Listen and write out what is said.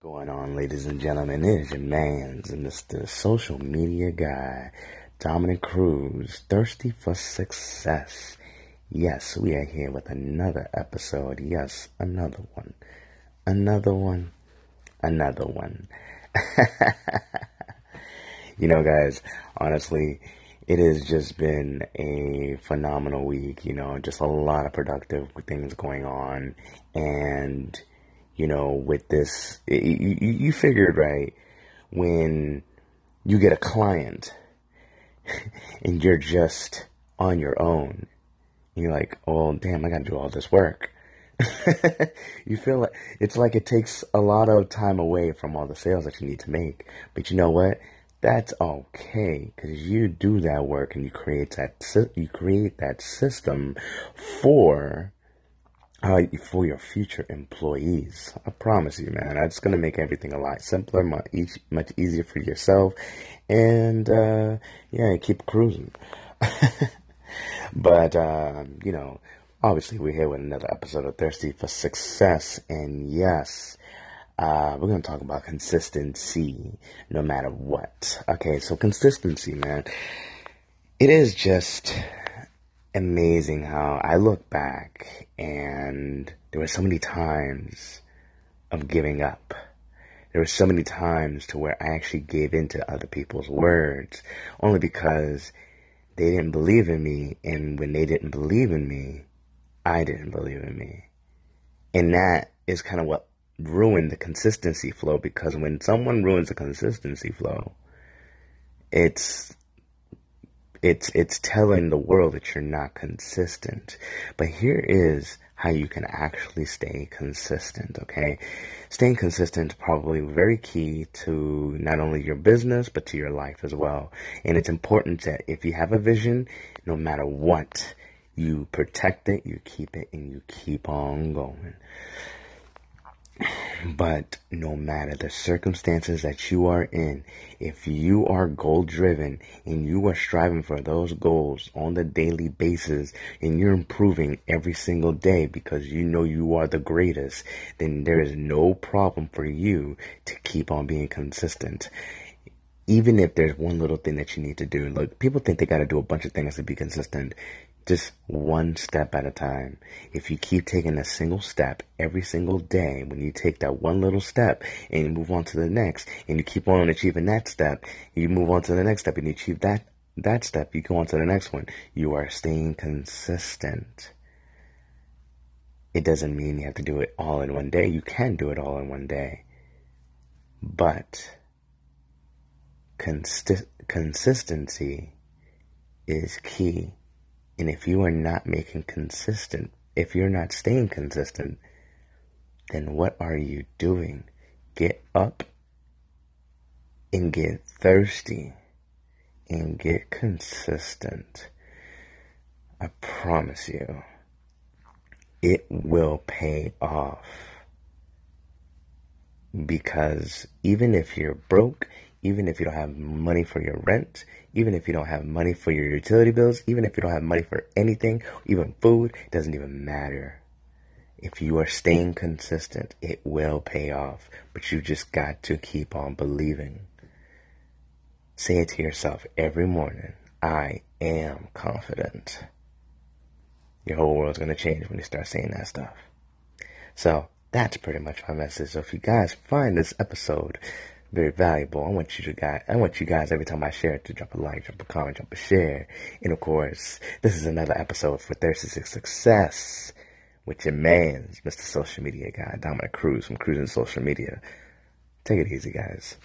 Going on, ladies and gentlemen, is your man's Mr. Social Media Guy, Dominic Cruz, thirsty for success. Yes, we are here with another episode. Yes, another one. Another one. Another one. you know, guys, honestly, it has just been a phenomenal week. You know, just a lot of productive things going on. And you know, with this, you, you figured, right, when you get a client and you're just on your own, you're like, oh, damn, I got to do all this work. you feel like it's like it takes a lot of time away from all the sales that you need to make. But you know what? That's okay because you do that work and you create that you create that system for uh, for your future employees. I promise you, man. It's going to make everything a lot simpler, much, much easier for yourself, and uh, yeah, keep cruising. but um, you know, obviously, we're here with another episode of Thirsty for Success, and yes. Uh, we're going to talk about consistency no matter what. Okay, so consistency, man. It is just amazing how I look back and there were so many times of giving up. There were so many times to where I actually gave in to other people's words only because they didn't believe in me. And when they didn't believe in me, I didn't believe in me. And that is kind of what ruined the consistency flow because when someone ruins the consistency flow, it's it's it's telling the world that you're not consistent. But here is how you can actually stay consistent, okay? Staying consistent is probably very key to not only your business, but to your life as well. And it's important that if you have a vision, no matter what, you protect it, you keep it, and you keep on going. But no matter the circumstances that you are in, if you are goal driven and you are striving for those goals on the daily basis and you're improving every single day because you know you are the greatest, then there is no problem for you to keep on being consistent even if there's one little thing that you need to do, look, people think they got to do a bunch of things to be consistent just one step at a time. If you keep taking a single step every single day, when you take that one little step and you move on to the next, and you keep on achieving that step, you move on to the next step and you achieve that that step, you go on to the next one. You are staying consistent. It doesn't mean you have to do it all in one day. You can do it all in one day. But consi- consistency is key and if you are not making consistent, if you're not staying consistent, then what are you doing? Get up and get thirsty and get consistent. I promise you, it will pay off. Because even if you're broke, even if you don't have money for your rent, even if you don't have money for your utility bills, even if you don't have money for anything, even food, it doesn't even matter. If you are staying consistent, it will pay off, but you just got to keep on believing. Say it to yourself every morning I am confident. Your whole world's going to change when you start saying that stuff. So, that's pretty much my message. So, if you guys find this episode very valuable. I want you to guys, I want you guys every time I share it to drop a like, drop a comment, drop a share. And of course, this is another episode for Thirsty Success with your man's Mr. Social Media Guy, Dominic Cruz from Cruising Social Media. Take it easy, guys.